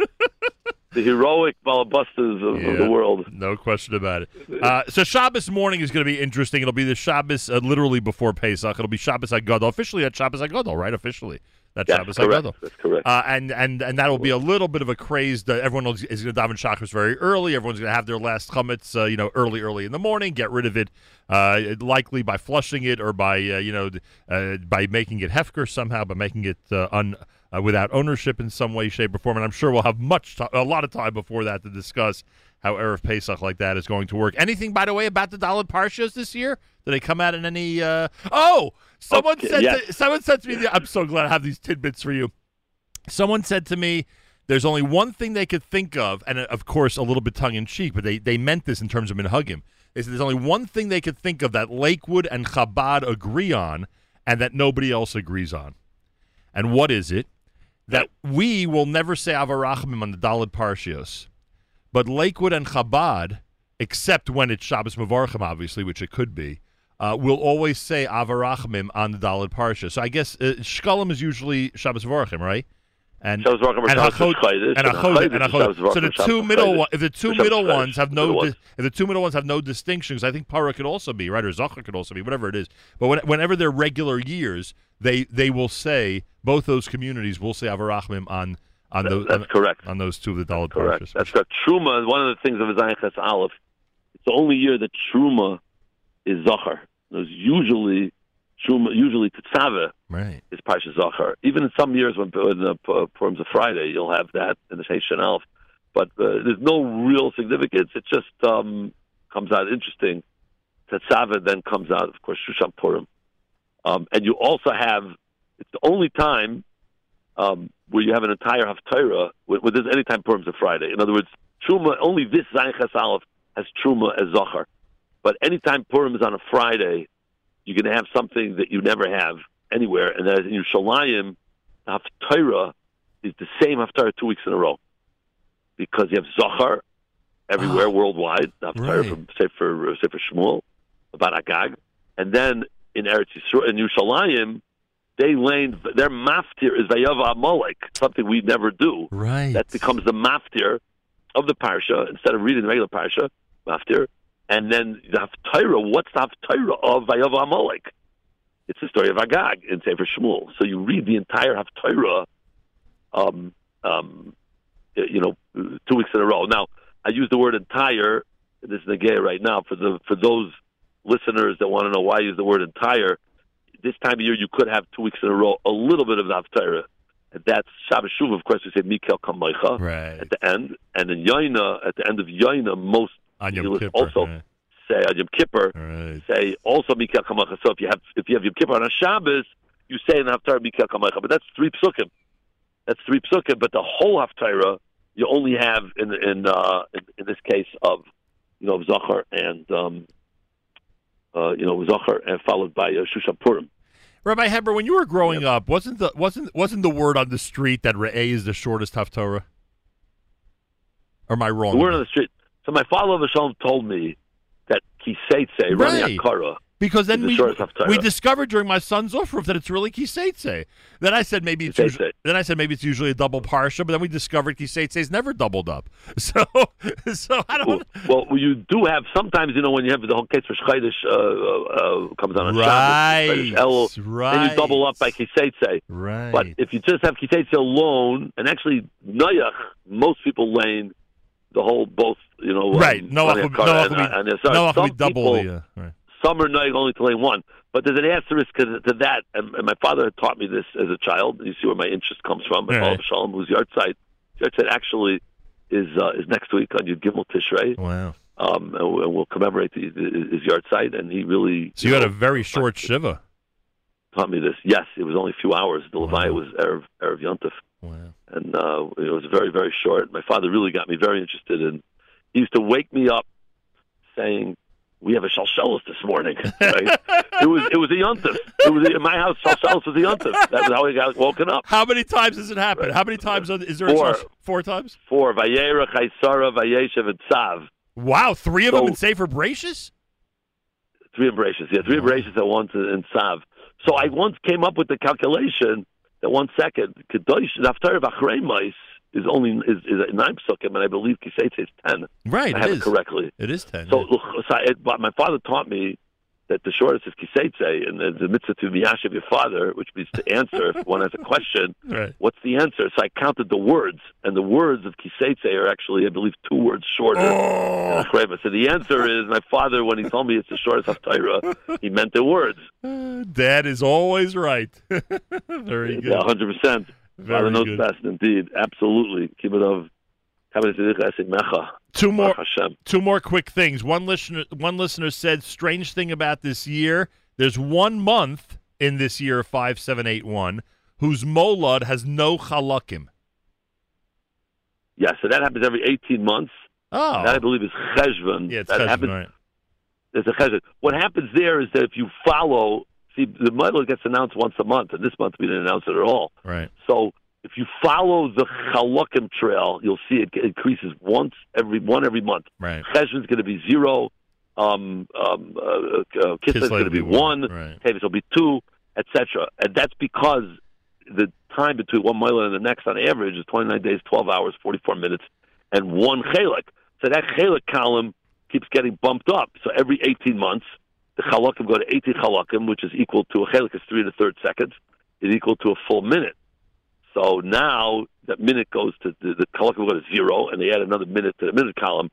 The heroic balabustas of, of the world. No question about it. Uh, so Shabbos morning is going to be interesting. It'll be the Shabbos uh, literally before Pesach. It'll be Shabbos HaGadol. Officially at Shabbos HaGadol, right? Officially. That's Shabbos correct. That's correct. Uh, and and and that will be a little bit of a craze. That everyone is going to daven shachris very early. Everyone's going to have their last chametz, uh, you know, early, early in the morning. Get rid of it, uh, likely by flushing it or by uh, you know, uh, by making it hefker somehow, by making it uh, un uh, without ownership in some way, shape, or form. And I'm sure we'll have much, a lot of time before that to discuss how erev Pesach like that is going to work. Anything, by the way, about the Dalit Parshas this year? Did they come out in any? Uh... Oh, someone Okay, said. yes. To, someone said to me. the- I'm so glad I have these tidbits for you. Someone said to me, "There's only one thing they could think of, and of course, a little bit tongue in cheek, but they they meant this in terms of minhagim. They said there's only one thing they could think of that Lakewood and Chabad agree on, and that nobody else agrees on. And what is it? That we will never say Av Harachamim on the Dalid Parshios, but Lakewood and Chabad, except when it's Shabbos Mavarchim, obviously, which it could be, uh, will always say Av Harachamim on the Dalid Parsha. So I guess uh, Shkalim is usually Shabbos Mavarchim, right? And and Hachod, and Hachod, and Hachod. So the two middle, if the two middle ones have no, if the two middle ones have no distinctions, I think Parah could also be right, or Zachar could also be, whatever it is. But when, whenever they're regular years, they they will say both those communities will say Av Harachamim on on that, those. That's on, correct. On those two of the correct. Parshas. That's correct. Truma. One of the things of Zayin Ches Aleph. It's the only year that Truma is Zachar. There's usually usually Tetzaveh right. is Parsha Zachar. Even in some years when, when the uh, Purim's a Friday, you'll have that in the Sheishan Alf. But uh, there's no real significance. It just um, comes out interesting. Tetzaveh then comes out, of course, Shushan Purim. Um, and you also have, it's the only time um, where you have an entire Haftarah, where, where there's any time Purim's a Friday. In other words, Truma, only this Zayin Aleph has Truma as Zachar. But anytime Purim is on a Friday, you're going to have something that you never have anywhere, and that is in Yerushalayim, the Haftarah is the same Haftarah two weeks in a row, because you have Zachar everywhere Oh. worldwide, the Haftarah Right. from Sefer uh, Sefer Shmuel about Agag, and then in Eretz Yisrael, in Yerushalayim, they lane their maftir is Vayava Amalek, something we never do Right. that becomes the maftir of the parsha instead of reading the regular parsha maftir. And then the haftarah. What's the haftarah of Vayav Amalek? It's the story of Agag in Sefer Shmuel. So you read the entire haftarah, um, um, you know, two weeks in a row. Now I use the word entire. This is negay right now for the for those listeners that want to know why I use the word entire. This time of year, you could have two weeks in a row a little bit of the haftarah. That's Shabbos Shuv, of course, we say Mikel Kamaycha right. at the end, and in Yaina, at the end of Yaina, most On you Yom would Kippur. also right. say on Yom Kippur, Right. say also Mikel Kamacha. So if you have if you have Yom Kippur on a Shabbos, you say in the Haftarah Mikel Kamacha, but that's three psukim. That's three psukim, but the whole Haftarah you only have in in uh, in, in this case of you know of Zachar and um, uh, you know Zachar and followed by uh, Shushan Purim. Rabbi Heber, when you were growing up, wasn't the wasn't wasn't the word on the street that Re'eh is the shortest Haftorah? Or am I wrong? The word on the street. So my father of Shalom told me that Kiseitse, Right. Roni Akara, because then we we discovered during my son's offer that it's really Kiseitse. Then I said maybe it's usually, then I said maybe it's usually a double parsha, but then we discovered Kiseitse is never doubled up. So so I don't well, you do have sometimes, you know, when you have the whole case for Shchaydish uh, uh, comes on a right Shabbos, right then you double up by Kiseitse. right. But if you just have Kiseitse alone, and actually Noach, most people lane the whole both, you know, Right. um, would- Akara Noach and, be- and, and no, some double people, the uh, right. some are Noach only to lane one. But there's an asterisk to, to that, and, and my father had taught me this as a child. You see where my interest comes from. My Right. Shalom, whose yahrzeit, yard site actually is uh, is next week on Yud Gimel Tishrei. Wow. um, and we'll commemorate the, his yahrzeit. And he really So you had know, a very short shiva. taught me this. Yes, it was only a few hours. The Levi was erev erev Yontif, Wow. and uh, it was very very short. My father really got me very interested in. He used to wake me up saying. We have a shalshelis this morning. Right? it was it was a yontif. It was in my house. Shalshelis was a yontif. That was how I got woken up. How many times does it happen? How many times are- is there? Four. A shal- four times. Four vayera Chayei Sarah vayeshev and tzav. Wow, three of So- them in Sefer Bereishis. Three embraces, yeah, three Wow. at once in Tzav. So I once came up with the calculation that one second, Kedosh Naftar Vachreimais is only is, is nine psukim, and I believe Kiseitz is ten. Right, I it have is. it correctly. It is ten. So, yeah. so I, my father taught me that the shortest is Kiseitze, and the, the mitzvah to Miyashiv your father, which means to answer if one has a question. right. What's the answer? So I counted the words, and the words of Kiseitze are actually, I believe, two words shorter. Oh, Achreva. So the answer is my father, when he told me it's the shortest Haftarah, he meant the words. Dad is always right. Very good. Yeah, hundred percent. Very Father knows good. best, indeed. Absolutely. Keep it of. Two more, two more quick things. One listener, one listener said, "Strange thing about this year: there's one month in this year five seven eight one whose molad has no chalakim." Yeah, so that happens every eighteen months. Oh, That I believe is Cheshvan. yeah, it's that Cheshvan, happens. right. there's a cheshbon. What happens there is that if you follow, see, the Moilad gets announced once a month, and this month we didn't announce it at all. Right. So if you follow the Chalukim trail, you'll see it increases once every one every month. Right. Cheshvan's going to be zero. Um, um, uh, uh, Kislev going to be one. Right. Tavis will be two, etc. And that's because the time between one mile and the next, on average, is 29 days, 12 hours, 44 minutes, and one chelik. So that chelik column keeps getting bumped up. So every 18 months, the chalakim go to 18 chalakim, which is equal to a chelik is three and a third seconds, is equal to a full minute. So now that minute goes to the, the chalakim go to zero, and they add another minute to the minute column.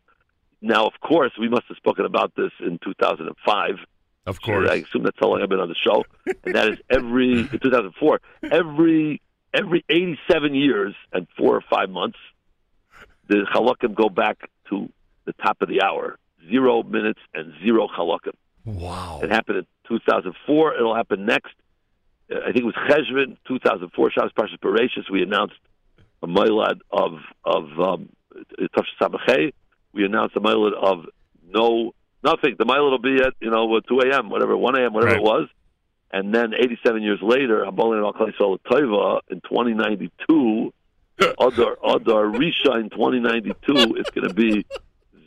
Now, of course, we must have spoken about this in 2005 of course. I assume that's how long I've been on the show. And that is every in 2004, every every 87 years and four or five months, the halakim go back to the top of the hour, zero minutes and zero halakim. Wow! It happened in 2004. It'll happen next. I think it was Cheshvan, 2004. Shabbos Parshas Bereshis. We announced a milad of of um, We announced a milad of no nothing. The milad will be at you know 2 a.m., whatever, 1 a.m., whatever right. it was. And then 87 years later, Habolin al Toiva in 2092, Adar Adar Risha in 2092, it's going to be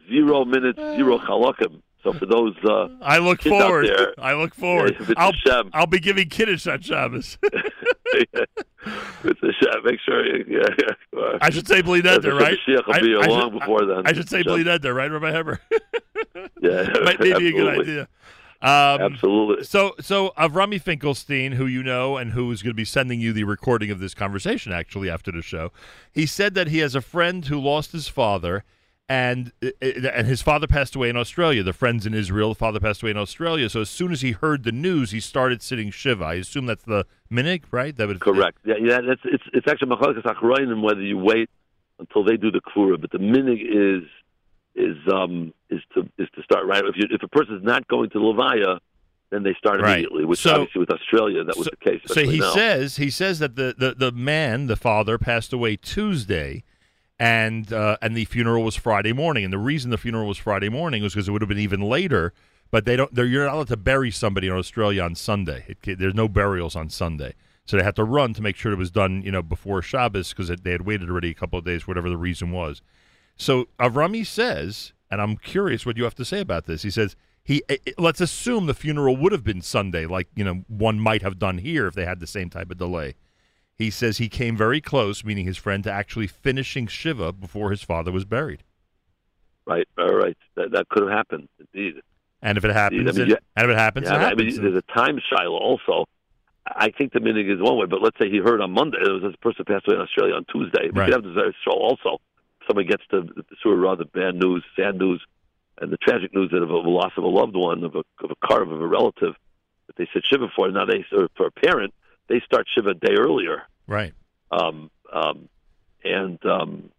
zero minutes, zero chalakim. So for those, uh, I look forward. there, I look forward. yeah, I'll, Hashem. I'll be giving kiddush on Shabbos. it's a shot. Make sure you. Yeah, yeah. I should say Bli Neder, right? Mashiach will be I long should, before then. I should say Hashem. Bli Neder, right, Rabbi Heber? Yeah, Might maybe a good idea. Um, Absolutely. So, so Avrami Finkelstein, who you know and who is going to be sending you the recording of this conversation actually after the show, he said that he has a friend who lost his father, and uh, and his father passed away in Australia. The friends in Israel, the father passed away in Australia. So as soon as he heard the news, he started sitting shiva. I assume that's the minig, right? That would Correct. Yeah, yeah. That's it's it's actually machalikas achroinim whether you wait until they do the kfura, but the minig is is um is to is to start right. If you if a person's not going to levaya, then they start Right. immediately. Which So- obviously with Australia that was so- the case. So he now. says he says that the, the, the man, the father, passed away Tuesday, and uh, and the funeral was Friday morning. And the reason the funeral was Friday morning was because it would have been even later. But they don't. They're, you're not allowed to bury somebody in Australia on Sunday. It, there's no burials on Sunday, so they had to run to make sure it was done, you know, before Shabbos because they had waited already a couple of days, whatever the reason was. So Avrami says, and I'm curious what you have to say about this. He says he eh, eh, let's assume the funeral would have been Sunday, like you know one might have done here if they had the same type of delay. He says he came very close, meaning his friend, to actually finishing shiva before his father was buried. right, all right, that that could have happened indeed. And if it happens, I mean, it- yeah- and if it happens, Yeah, it I mean, there's a time shiloh also. I think the meaning is one way, but let's say he heard on Monday there was this person passed away in Australia on Tuesday. We Right. could have this uh, show also. Somebody gets to the sort of rather bad news, sad news, and the tragic news that of a loss of a loved one, of a of a car of a relative that they said shiva for. Now they or for a parent, they start shiva a day earlier. right. Um, um, and um,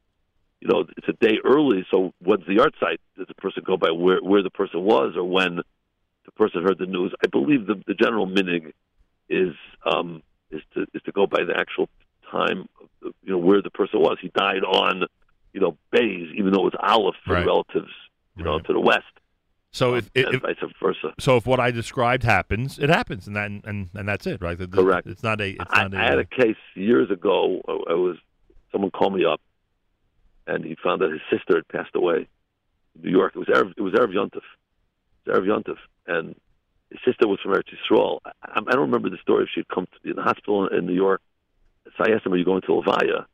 you know it's a day early. So when's the yahrzeit? Does the person go by where where the person was or when the person heard the news? I believe the, the general minig is um, is to is to go by the actual time, of, you know, where the person was. He died on, you know, Bays, even though it was Aleph for Right. relatives, you know, to the west, So if, and if, vice versa. so, if what I described happens, it happens, and that and, and that's it, right? The- Correct. It's not a. It's I, not a. I had a case years ago. Uh, I, I was someone called me up, and he found that his sister had passed away in New York. It was Erev, it was Erev Yontif. It was Erev Yontif, and his sister was from Eretz Yisrael. I, I don't remember the story if she'd come to the hospital in New York. So I asked him, "Are you going to Levaya?"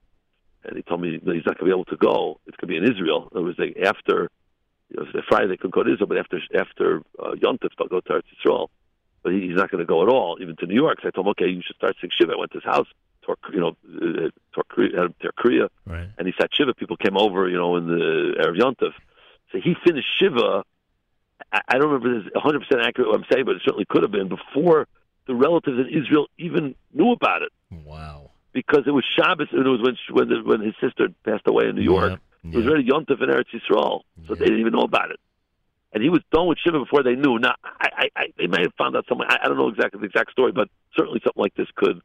And he told me that he's not going to be able to go. It's going to be in Israel. It was like after, you know, Friday they could go to Israel, but after after uh, Yontif they'll go to Eretz Yisrael. But he, he's not going to go at all, even to New York. So I told him, "Okay, you should start sing shiva." I went to his house, tore, you know, uh, tore, kriah- tear kriah, right. and he sat shiva. People came over, you know, in the Erev Yontif. So he finished shiva. I, I don't remember this 100 percent accurate what I'm saying, but it certainly could have been before the relatives in Israel even knew about it Wow. because it was Shabbos and it was when when the, when his sister passed away in New York. Yep, It was already Yontif in Eretz Yisrael, so they didn't even know about it. And he was done with Shiva before they knew. Now, I, I, I, they may have found out something. I, I don't know exactly the exact story, but certainly something like this could,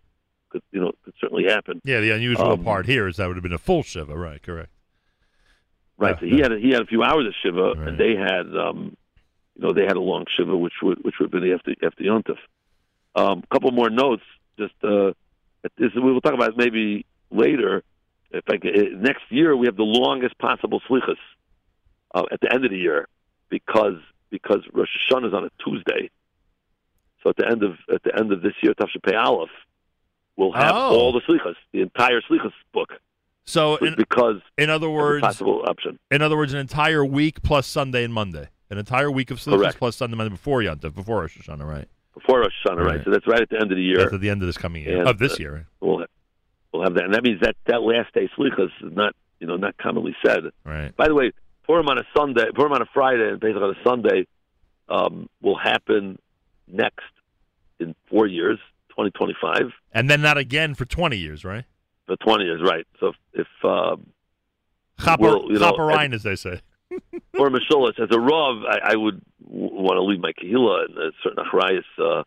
could you know, could certainly happen. Yeah, the unusual Um, part here is that would have been a full shiva, right? Correct. Right. Yeah, so he yeah. had a, he had a few hours of Shiva, Right. and they had, um, you know they had a long shiva, which would which would have been after after Yontif. A um, couple more notes. Just uh, this, we will talk about maybe later. In fact, next year we have the longest possible slichas uh, at the end of the year because because Rosh Hashanah is on a Tuesday. So at the end of at the end of this year, Tafshin Aleph, we'll have oh. all the slichas, the entire slichas book. So in, because in other words, possible option. In other words, an entire week plus Sunday and Monday, an entire week of slichas plus Sunday and Monday before Yontif, before Rosh Hashanah, right? Before Rosh Hashanah, right. right. So that's right at the end of the year. That's at the end of this coming year and, of this uh, year. Right? We'll have, we'll have that, and that means that that last day slichas is not you know not commonly said. Right. By the way, Purim on a Sunday, Purim on a Friday, and basically on a Sunday um, will happen next in four years, 2025. And then not again for 20 years, right? For 20 years, right. So if. Um, Chopper, we'll, you know, as, as they say. or Mishulas, as a Rav, I, I would w- want to leave my Kehillah and a certain Achrayas, uh,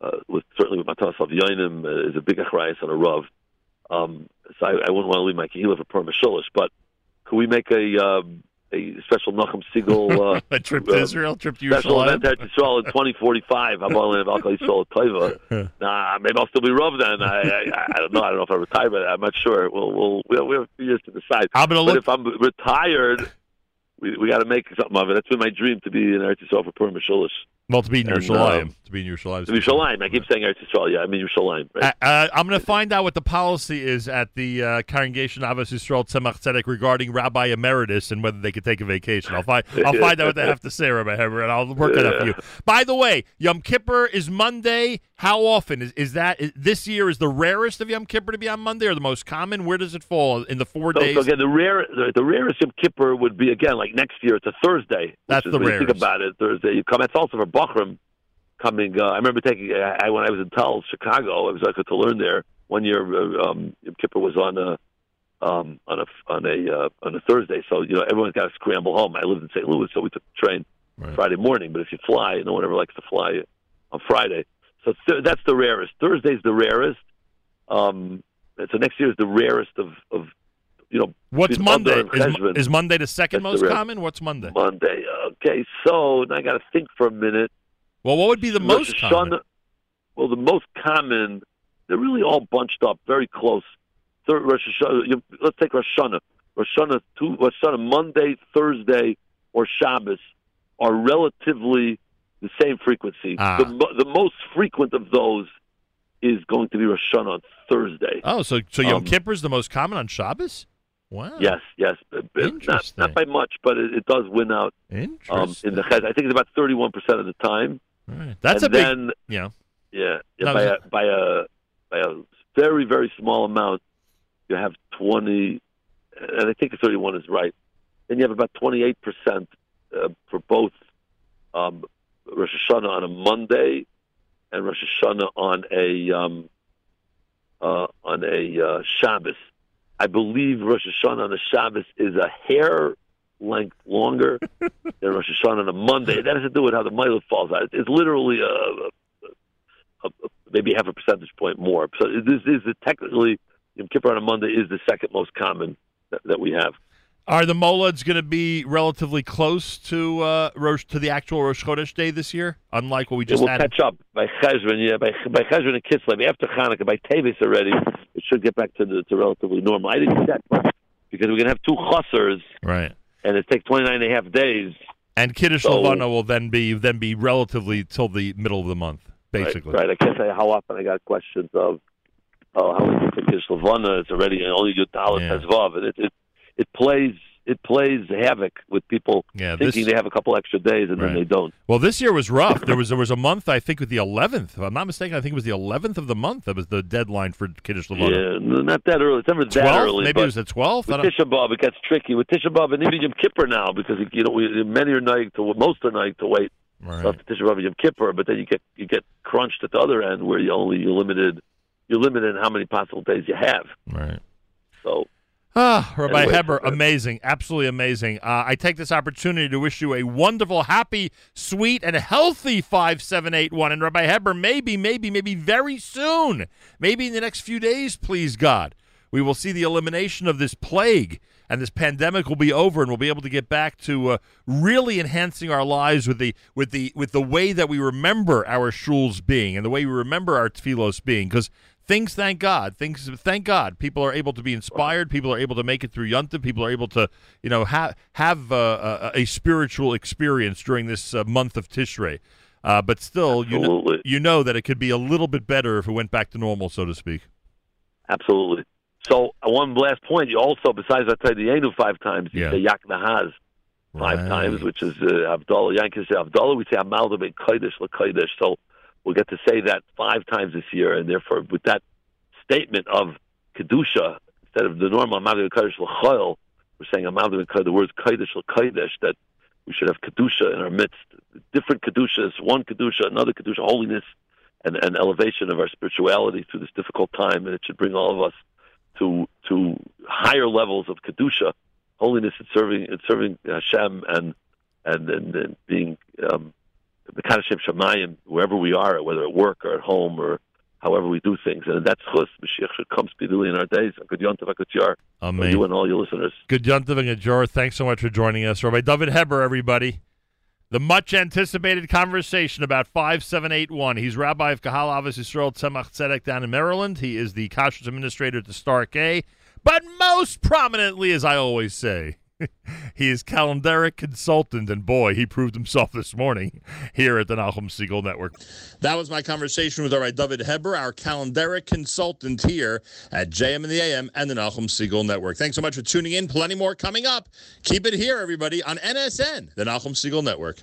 uh, with, certainly with Matas of Yoinim, uh, is a big Achrayas on a Rav. Um, so I, I wouldn't want to leave my Kehillah for Mishulas, but could we make a. Um, a special Nachum Segal uh, a trip to uh, Israel, trip to special event to Israel in 2045. I'm only in Alkali Yisrael Taiva. Nah, maybe I'll still be Rav then. I, I, I don't know. I don't know if I retire, but I'm not sure. We'll, we'll, we'll we have a few years to decide. I'm gonna but look- if I'm retired, we we got to make something of it. That's been my dream to be in Eretz Yisrael for Purim Mishulish. Well, to be in Yerushalayim. Um, to be in Yerushalayim. To be Yerushalayim. I keep saying Eretz Yisrael. Yeah, I mean Yerushalayim. Right? Uh, uh, I'm going to find out what the policy is at the uh, congregation Avos Yisrael Tzemach Tzedek regarding Rabbi Emeritus and whether they could take a vacation. I'll find I'll find out what they have to say, Rabbi Heber, and I'll work it out for you. By the way, Yom Kippur is Monday. How often is is that? Is, this year is the rarest of Yom Kippur to be on Monday, or the most common? Where does it fall in the four so, days? So again, the rare the, the, rarest Yom Kippur would be again like next year. It's a Thursday. That's the rarest. think about it, Thursday. You come. It's also for Bachram coming. Uh, I remember taking I, when I was in Tel Chicago. I was like to learn there. One year, uh, um, Kippur was on a um, on a on a uh, on a Thursday, so you know everyone's got to scramble home. I lived in St. Louis, so we took the train right. Friday morning. But if you fly, no one ever likes to fly on Friday. So th- that's the rarest. Thursday's the rarest. Um, so next year is the rarest of, of you know. What's Monday? Is, is, Monday the second that's most the common? What's Monday? Monday. Okay, so I got to think for a minute. Well, what would be the most Hashanah, common? Well, the most common, they're really all bunched up, very close. Third Rosh Hashanah, let's take Rosh Hashanah. Rosh Hashanah, two, Rosh Hashanah, Monday, Thursday, or Shabbos are relatively the same frequency. Ah. The, the most frequent of those is going to be Rosh Hashanah on Thursday. Oh, so so Yom um, Kippur is the most common on Shabbos? Wow. Yes, yes. Not, not by much, but it, it does win out um, in the. I think it's about 31% of the time. Right. That's and a then, big, yeah. Yeah, yeah by, a, by a by a very very small amount, you have twenty, and I think the thirty one is right. Then you have about twenty eight percent uh, for both um, Rosh Hashanah on a Monday and Rosh Hashanah on a um, uh, on a uh, Shabbos. I believe Rosh Hashanah on a Shabbos is a hair length longer than Rosh Hashanah on a Monday. That has to do with how the Mila falls out. It's literally a, a, a, maybe half a percentage point more. So this is technically Yom Kippur on a Monday is the second most common that, that we have. Are the Molads going to be relatively close to uh, Rosh, to the actual Rosh Chodesh day this year? Unlike what we just it will had. catch up by Cheshvan, yeah, by by Cheshvan and Kislev after Hanukkah by Tevis already. It should get back to the to relatively normal. I didn't check because we're going to have two chassers, right? And it takes 29 and a half days. And Kiddush so, Levana will then be then be relatively till the middle of the month basically. Right. right. I can't say how often I got questions of uh, how many Kiddush Levana. It's already only Yud Dalit yeah. Vav, and it, it it plays it plays havoc with people yeah, thinking they have a couple extra days and right. then they don't. Well, this year was rough. There was there was a month I think with the 11th. If I'm not mistaken, I think it was the 11th of the month that was the deadline for Kiddush Levana. Yeah, not that early. It's never that 12th? early. Maybe it was the 12th. With Tisha B'av, it gets tricky. With Tisha B'av and even Yom Kippur now because you know many are night to most are night to wait. Right. So Tisha B'av Yom Kippur, but then you get you get crunched at the other end where you only you're limited you're limited in how many possible days you have. Right. So Ah, Rabbi anyway, Heber, amazing, absolutely amazing. Uh, I take this opportunity to wish you a wonderful, happy, sweet, and healthy 5781. And Rabbi Heber, maybe, maybe, maybe very soon, maybe in the next few days, please God, we will see the elimination of this plague and this pandemic will be over, and we'll be able to get back to uh, really enhancing our lives with the with the with the way that we remember our shuls being and the way we remember our tefillos being, because things, thank God, things, thank God, people are able to be inspired. People are able to make it through Yunta. People are able to, you know, have have uh, a, a, spiritual experience during this uh, month of Tishrei. Uh, but still, you know, you know that it could be a little bit better if it went back to normal, so to speak. Absolutely. So uh, one last point, you also, besides I tell the Enu five times, you yeah. say Yaknehaz five right. times, which is uh, Havdalah. Say Havdalah. We say ben Kodesh LaKodesh. So we'll get to say that five times this year, and therefore, with that statement of Kedusha, instead of the normal Amalda ben Kodesh LaChoil, we're saying Kodesh, the words Kodesh LaKodesh, that we should have Kedusha in our midst. Different Kedushas, one Kedusha, another Kedusha, holiness and, and elevation of our spirituality through this difficult time, and it should bring all of us to to higher levels of kedusha, holiness, and serving and serving Hashem, and and and, and being um, the Kadashim Shemayim wherever we are, whether at work or at home or however we do things. And that's chus. Mashiach should come speedily in our days. Good yontav, good yar. Amen. You and all your listeners. Good yontav and good Thanks so much for joining us, Rabbi David Heber. Everybody the much anticipated conversation about 5781. He's Rabbi of Kahal Avos Yisrael Tzemach Tzedek down in Maryland. He is the Kashrus Administrator at the Star-K. But most prominently, as I always say, he is calendaric consultant, and boy, he proved himself this morning here at the Nachum Segal Network. That was my conversation with our David Heber, our calendaric consultant here at JM in the AM and the Nachum Segal Network. Thanks so much for tuning in. Plenty more coming up. Keep it here, everybody, on NSN, the Nachum Segal Network.